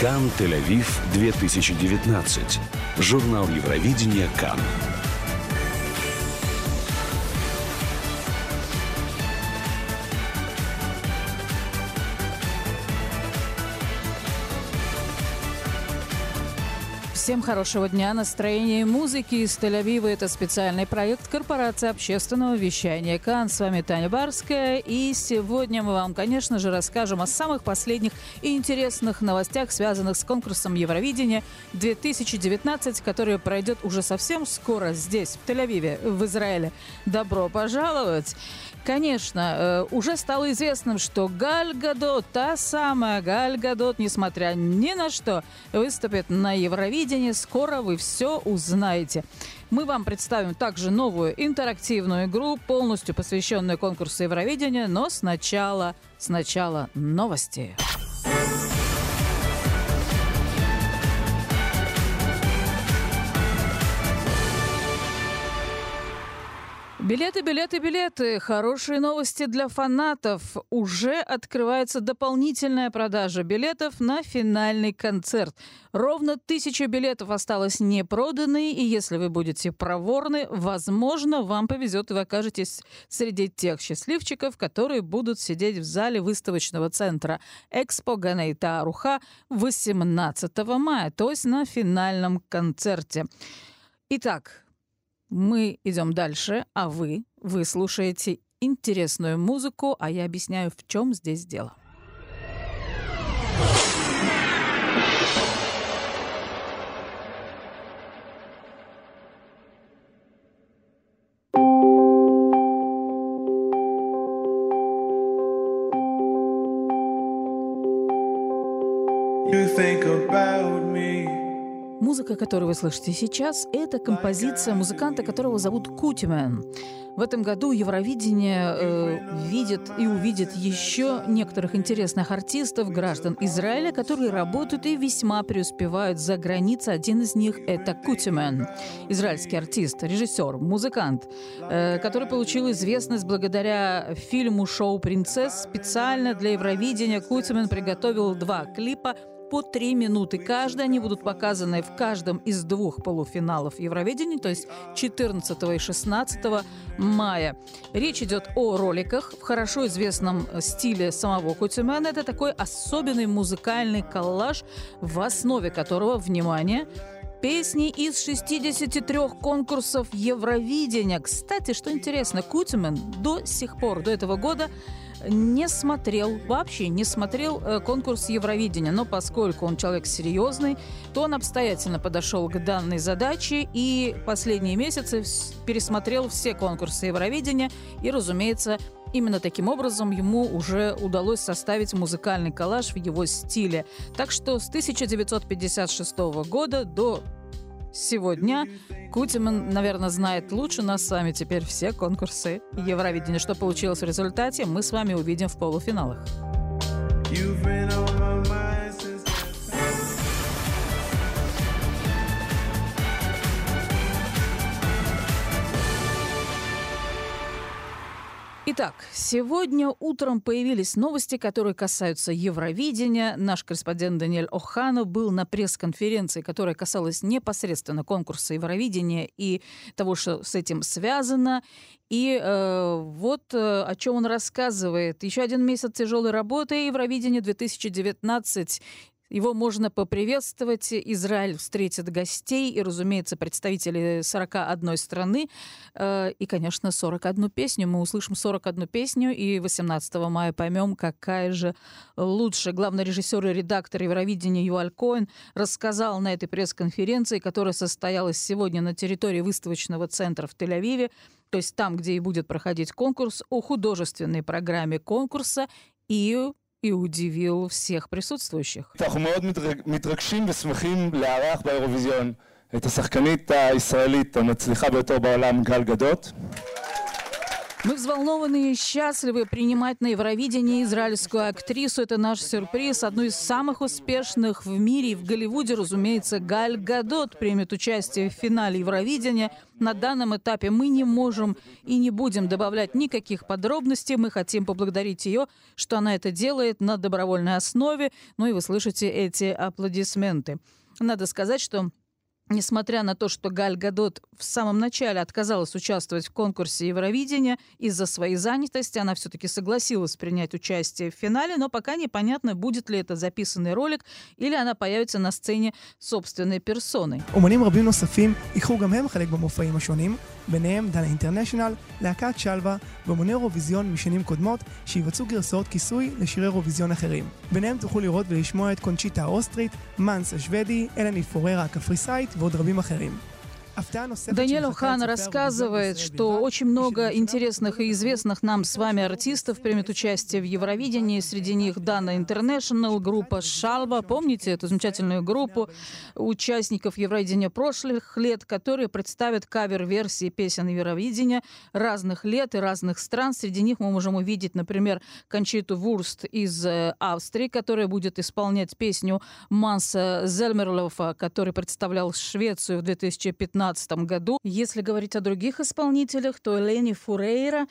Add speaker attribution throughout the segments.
Speaker 1: Кан Тель-Авив 2019. Журнал Евровидения Кан.
Speaker 2: Всем хорошего дня, настроения и музыки из Тель-Авива. Это специальный проект корпорации общественного вещания КАН. С вами Таня Барская. И сегодня мы вам, конечно же, расскажем о самых последних и интересных новостях, связанных с конкурсом Евровидения 2019, который пройдет уже совсем скоро здесь, в Тель-Авиве, в Израиле. Добро пожаловать! Конечно, э, уже стало известным, что Галь Гадот, та самая Галь Гадот, несмотря ни на что, выступит на Евровидении. Скоро вы все узнаете. Мы вам представим также новую интерактивную игру, полностью посвященную конкурсу Евровидения, но сначала, сначала новости. Билеты, билеты, билеты. Хорошие новости для фанатов. Уже открывается дополнительная продажа билетов на финальный концерт. Ровно тысяча билетов осталось не проданной, и если вы будете проворны, возможно, вам повезет, и вы окажетесь среди тех счастливчиков, которые будут сидеть в зале выставочного центра Экспо Ганейта Аруха 18 мая, то есть на финальном концерте. Итак, мы идем дальше, а вы, вы слушаете интересную музыку, а я объясняю, в чем здесь дело. Музыка, которую вы слышите сейчас, это композиция музыканта, которого зовут Кутимен. В этом году Евровидение э, видит и увидит еще некоторых интересных артистов, граждан Израиля, которые работают и весьма преуспевают за границей. Один из них — это Кутимен, израильский артист, режиссер, музыкант, э, который получил известность благодаря фильму «Шоу принцесс». Специально для Евровидения Кутимен приготовил два клипа — по три минуты каждый. Они будут показаны в каждом из двух полуфиналов Евровидения, то есть 14 и 16 мая. Речь идет о роликах в хорошо известном стиле самого Кутюмена. Это такой особенный музыкальный коллаж, в основе которого, внимание, песни из 63 конкурсов Евровидения. Кстати, что интересно, Кутюмен до сих пор, до этого года, не смотрел, вообще не смотрел э, конкурс Евровидения, но поскольку он человек серьезный, то он обстоятельно подошел к данной задаче и последние месяцы пересмотрел все конкурсы Евровидения и, разумеется, Именно таким образом ему уже удалось составить музыкальный коллаж в его стиле. Так что с 1956 года до сегодня Кутиман, наверное, знает лучше нас с вами теперь все конкурсы Евровидения. Что получилось в результате, мы с вами увидим в полуфиналах. Итак, сегодня утром появились новости, которые касаются Евровидения. Наш корреспондент Даниэль Охана был на пресс-конференции, которая касалась непосредственно конкурса Евровидения и того, что с этим связано. И э, вот э, о чем он рассказывает. Еще один месяц тяжелой работы Евровидение 2019 его можно поприветствовать. Израиль встретит гостей и, разумеется, представители 41 страны. Э, и, конечно, 41 песню. Мы услышим 41 песню и 18 мая поймем, какая же лучше. Главный режиссер и редактор Евровидения Юаль Коэн рассказал на этой пресс-конференции, которая состоялась сегодня на территории выставочного центра в Тель-Авиве, то есть там, где и будет проходить конкурс, о художественной программе конкурса и и удивил всех присутствующих.
Speaker 3: אנחנו מאוד מתרגשים ושמחים לארח באירוויזיון את השחקנית הישראלית המצליחה ביותר בעולם, גל גדות.
Speaker 2: Мы взволнованы и счастливы принимать на Евровидении израильскую актрису. Это наш сюрприз. Одну из самых успешных в мире и в Голливуде, разумеется, Галь Гадот примет участие в финале Евровидения. На данном этапе мы не можем и не будем добавлять никаких подробностей. Мы хотим поблагодарить ее, что она это делает на добровольной основе. Ну и вы слышите эти аплодисменты. Надо сказать, что Несмотря на то, что Галь Гадот в самом начале отказалась участвовать в конкурсе Евровидения из-за своей занятости, она все-таки согласилась принять участие в финале, но пока непонятно, будет ли это записанный ролик или она появится на сцене собственной персоной.
Speaker 4: ביניהם דנה אינטרנשיונל, להקת שלווה ואומני אירוויזיון משנים קודמות שיבצעו גרסאות כיסוי לשירי אירוויזיון אחרים. ביניהם תוכלו לראות ולשמוע את קונצ'יטה האוסטרית, מאנס השוודי, אלני פוררה הקפריסאית ועוד רבים אחרים.
Speaker 2: Даниэль Охан рассказывает, что очень много интересных и известных нам с вами артистов примет участие в Евровидении. Среди них Дана Интернешнл, группа Шалва. Помните эту замечательную группу участников Евровидения прошлых лет, которые представят кавер-версии песен Евровидения разных лет и разных стран. Среди них мы можем увидеть, например, Кончиту Вурст из э, Австрии, которая будет исполнять песню Манса Зельмерлофа, который представлял Швецию в 2015 2017 году. Если говорить о других исполнителях, то Лени Фурейра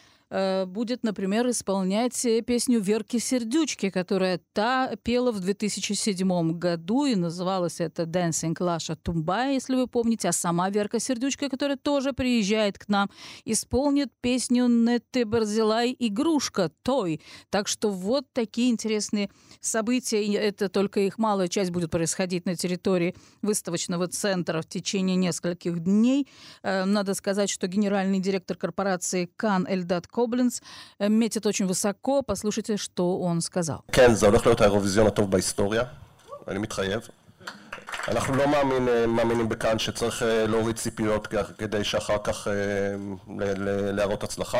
Speaker 2: будет, например, исполнять э, песню Верки Сердючки, которая та пела в 2007 году, и называлась это «Dancing Лаша Тумба», если вы помните, а сама Верка Сердючка, которая тоже приезжает к нам, исполнит песню «Нетте Барзилай Игрушка» Той. Так что вот такие интересные события, и это только их малая часть будет происходить на территории выставочного центра в течение нескольких дней. Э, надо сказать, что генеральный директор корпорации Кан Эльдат Ко קובלנץ метит очень высоко. Послушайте, что он сказал.
Speaker 5: כן, זה הולך להיות האירוויזיון הטוב בהיסטוריה, אני מתחייב. אנחנו לא מאמין, מאמינים בכאן שצריך להוריד ציפיות כדי שאחר כך להראות הצלחה.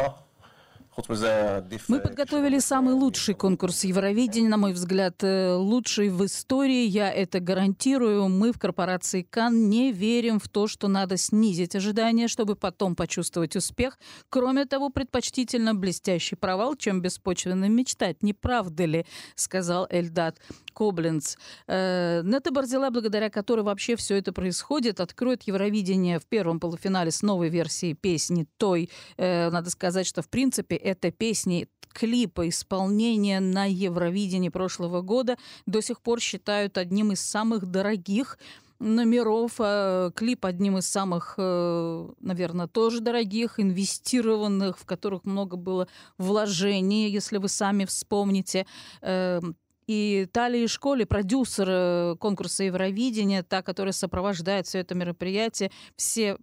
Speaker 2: Мы подготовили самый лучший конкурс Евровидения, на мой взгляд, э, лучший в истории. Я это гарантирую. Мы в корпорации Кан не верим в то, что надо снизить ожидания, чтобы потом почувствовать успех. Кроме того, предпочтительно блестящий провал, чем беспочвенно мечтать. Не правда ли? Сказал Эльдат Коблинц. Э, Нета Барзила, благодаря которой вообще все это происходит, откроет Евровидение в первом полуфинале с новой версией песни «Той». Э, надо сказать, что в принципе этой песни клипа исполнения на Евровидении прошлого года до сих пор считают одним из самых дорогих номеров. А клип одним из самых, э, наверное, тоже дорогих, инвестированных, в которых много было вложений, если вы сами вспомните. Эм, и Талия Школе, продюсер э, конкурса Евровидения, та, которая сопровождает все это мероприятие, все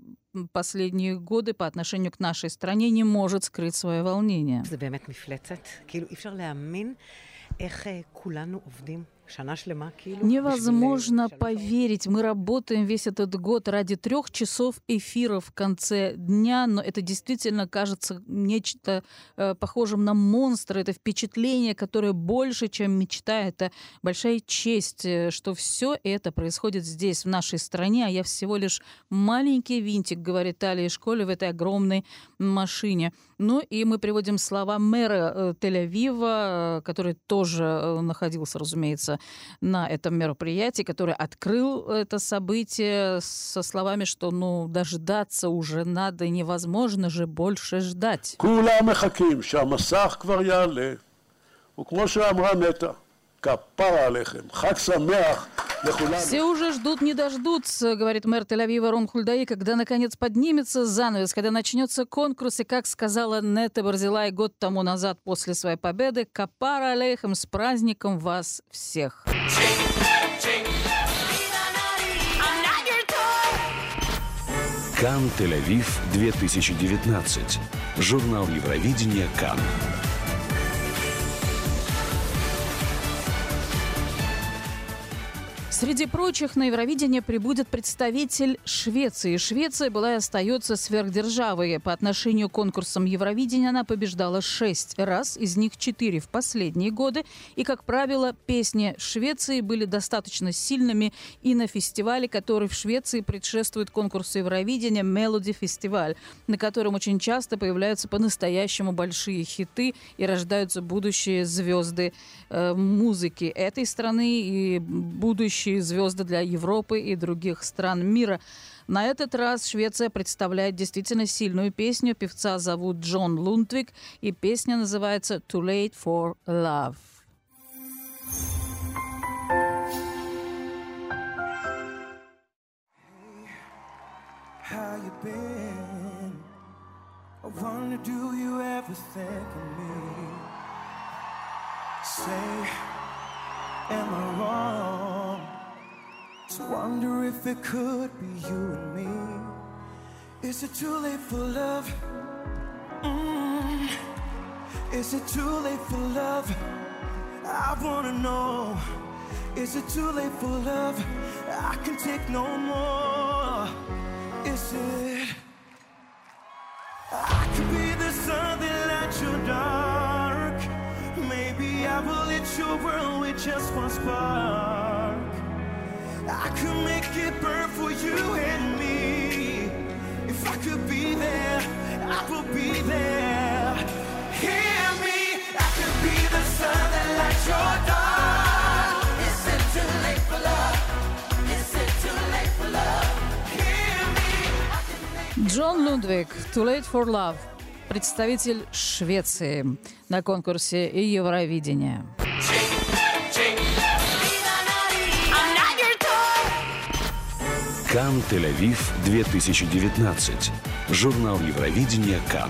Speaker 2: последние годы по отношению к нашей стране не может скрыть свое волнение. Невозможно поверить. Мы работаем весь этот год ради трех часов эфира в конце дня, но это действительно кажется нечто э, похожим на монстра. Это впечатление, которое больше, чем мечта. Это большая честь, э, что все это происходит здесь, в нашей стране, а я всего лишь маленький винтик, говорит Талия Школе, в этой огромной машине. Ну и мы приводим слова мэра э, Тель-Авива, э, который тоже находился, разумеется, на этом мероприятии, который открыл это событие со словами, что ну дождаться уже надо, невозможно же больше ждать. Все уже ждут, не дождутся, говорит мэр Тель-Авива Рон Хульдаи, когда наконец поднимется занавес, когда начнется конкурс, и, как сказала Нета Барзилай год тому назад после своей победы, Капара Алейхам с праздником вас всех.
Speaker 1: Кан Тель-Авив 2019. Журнал Евровидения Кан.
Speaker 2: Среди прочих на Евровидение прибудет представитель Швеции. Швеция была и остается сверхдержавой. По отношению к конкурсам Евровидения она побеждала шесть раз, из них четыре в последние годы. И, как правило, песни Швеции были достаточно сильными и на фестивале, который в Швеции предшествует конкурсу Евровидения Melody Festival, на котором очень часто появляются по-настоящему большие хиты и рождаются будущие звезды э, музыки этой страны и будущие будущие звезды для Европы и других стран мира. На этот раз Швеция представляет действительно сильную песню. Певца зовут Джон Лундвик, и песня называется «Too Late for Love». I wonder, do you ever think of me? Say, am I wrong? To wonder if it could be you and me. Is it too late for love? Mm. Is it too late for love? I wanna know. Is it too late for love? I can take no more. Is it? I could be the sun that lights your dark. Maybe I will lit your world with just one spark. Джон Лундвик, Too Late for Love, представитель Швеции на конкурсе Евровидения.
Speaker 1: Кан Тель-Авив 2019. Журнал Евровидения Кан.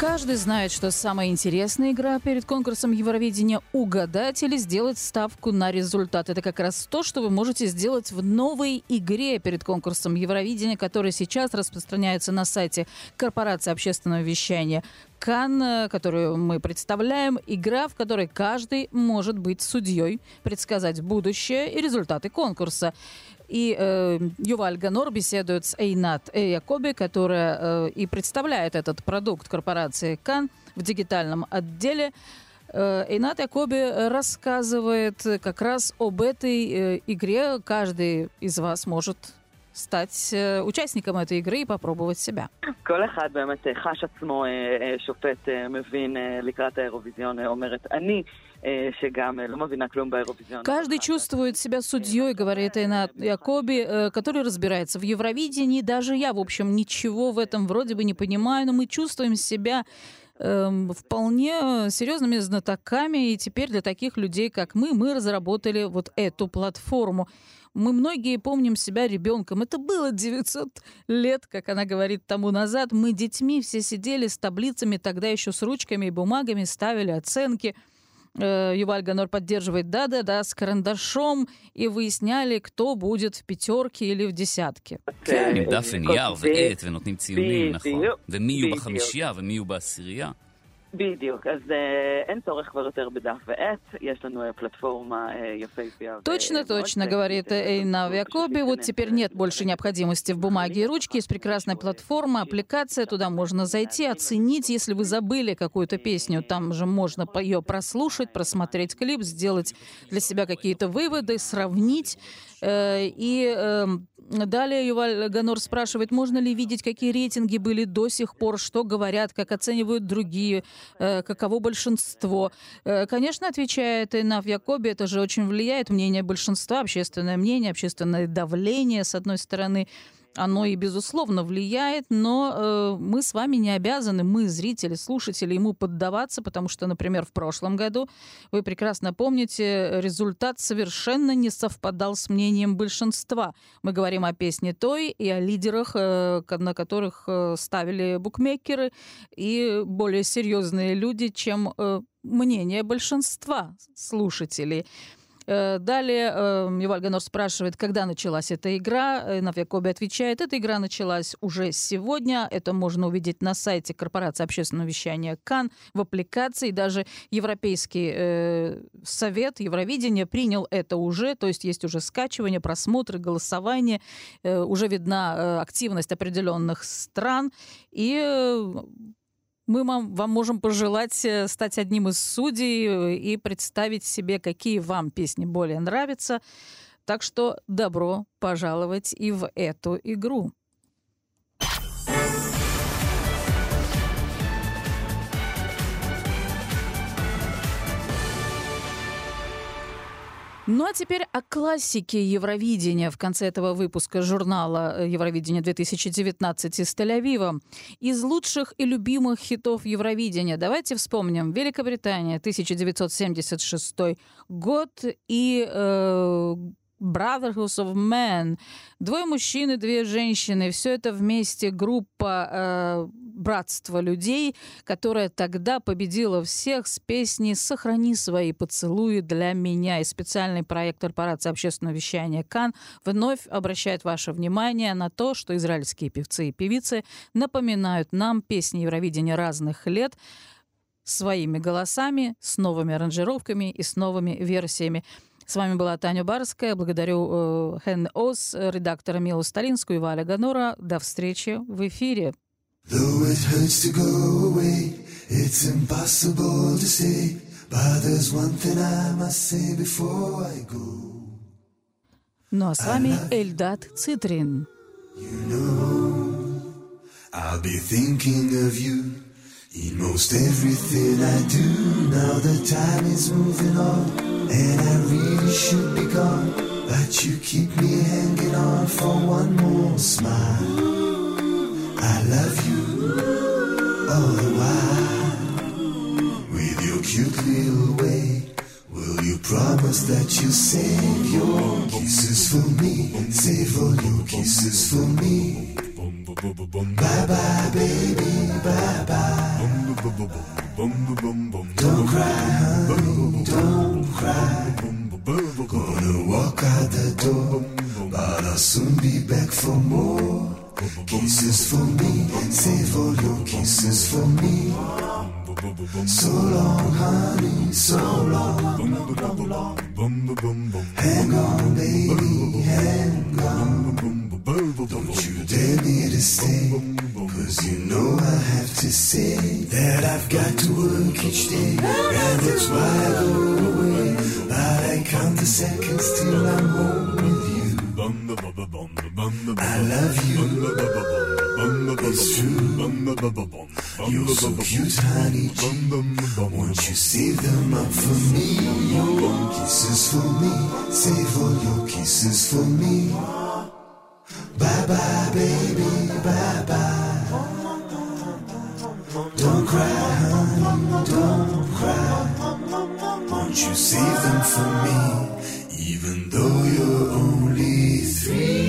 Speaker 2: Каждый знает, что самая интересная игра перед конкурсом Евровидения – угадать или сделать ставку на результат. Это как раз то, что вы можете сделать в новой игре перед конкурсом Евровидения, которая сейчас распространяется на сайте Корпорации общественного вещания Кан, которую мы представляем, игра, в которой каждый может быть судьей, предсказать будущее и результаты конкурса. И э, Юваль Ганор беседует с Эйнат Якоби, которая э, и представляет этот продукт корпорации Кан в дигитальном отделе. Э, Эйнат Якоби рассказывает как раз об этой э, игре. Каждый из вас может стать э, участником этой игры и попробовать себя.
Speaker 6: כל אחד באמת חש עצמו שופט מבין לקראת האירוויזיון, אומרת אני
Speaker 2: Каждый чувствует себя судьей, говорит Эйна Якоби, который разбирается в Евровидении. Даже я, в общем, ничего в этом вроде бы не понимаю, но мы чувствуем себя эм, вполне серьезными знатоками, и теперь для таких людей, как мы, мы разработали вот эту платформу. Мы многие помним себя ребенком. Это было 900 лет, как она говорит, тому назад. Мы детьми все сидели с таблицами, тогда еще с ручками и бумагами, ставили оценки. Э, Юваль Ганор поддерживает да-да-да с карандашом и выясняли, кто будет в пятерке или в десятке.
Speaker 7: עם דף ונייר ועט ונותנים ציונים, נכון. ומי יהיו בחמישייה ומי יהיו בעשירייה.
Speaker 6: בדיוק, אז אה, אין צורך כבר יותר בדף ועט, יש לנו אה, платформа יפהפייה.
Speaker 2: Точно, точно, говорит Эйна Якоби. Вот теперь нет больше необходимости в бумаге и ручке. Есть прекрасная платформа, аппликация, туда можно зайти, оценить, если вы забыли какую-то песню, там же можно ее прослушать, просмотреть клип, сделать для себя какие-то выводы, сравнить. Э, и эм, далее Юваль Ганор спрашивает, можно ли видеть, какие рейтинги были до сих пор, что говорят, как оценивают другие, э, каково большинство. Э, конечно, отвечает Инав Якоби, это же очень влияет мнение большинства, общественное мнение, общественное давление, с одной стороны оно и, безусловно, влияет, но э, мы с вами не обязаны, мы, зрители, слушатели, ему поддаваться, потому что, например, в прошлом году, вы прекрасно помните, результат совершенно не совпадал с мнением большинства. Мы говорим о песне той и о лидерах, э, на которых э, ставили букмекеры и более серьезные люди, чем э, мнение большинства слушателей. Э, далее э, Юваль Ганор спрашивает, когда началась эта игра. Навьякоби отвечает, эта игра началась уже сегодня. Это можно увидеть на сайте Корпорации общественного вещания КАН в аппликации. Даже Европейский э, совет Евровидения принял это уже, то есть есть уже скачивание, просмотры, голосование, э, уже видна э, активность определенных стран. И э, мы вам, вам можем пожелать э, стать одним из судей э, и представить себе, какие вам песни более нравятся. Так что добро пожаловать и в эту игру. Ну а теперь о классике Евровидения в конце этого выпуска журнала Евровидение 2019 из Тель-Авива. Из лучших и любимых хитов Евровидения давайте вспомним Великобритания 1976 год и э, Brotherhood of Men. Двое мужчин и две женщины. Все это вместе группа э, братства людей, которая тогда победила всех с песней «Сохрани свои поцелуи для меня». И специальный проект корпорации общественного вещания «Кан» вновь обращает ваше внимание на то, что израильские певцы и певицы напоминают нам песни Евровидения разных лет, своими голосами, с новыми аранжировками и с новыми версиями. С вами была Таня Барская. Благодарю э, Хен Ос, редактора Милу Сталинскую и Валя Ганора. До встречи в эфире. Though it hurts to go away, it's impossible to say. But there's one thing I must say before I go. Ну а с вами Эльдат Цитрин. You know, I'll be thinking of you in most everything I do. Now the time is moving on. And I really should be gone, but you keep me hanging on for one more smile. I love you all the while. With your cute little way, will you promise that you'll save your kisses for me? And save all your kisses for me. Bye bye, baby, bye bye. Don't cry, but I'll soon be back for more. Kisses for me, save all your kisses for me. So long, honey, so long. Hang on, baby, hang on. Don't you dare me to stay, cause you know I have to say that I've got to work each day, and that's why I go away. But I count the seconds till I'm home with you. I love you, it's true. You're so cute, honey. Won't you save them up for me? Your kisses for me, save all your kisses for me. Bye bye, baby, bye bye. for me, even though you're only three.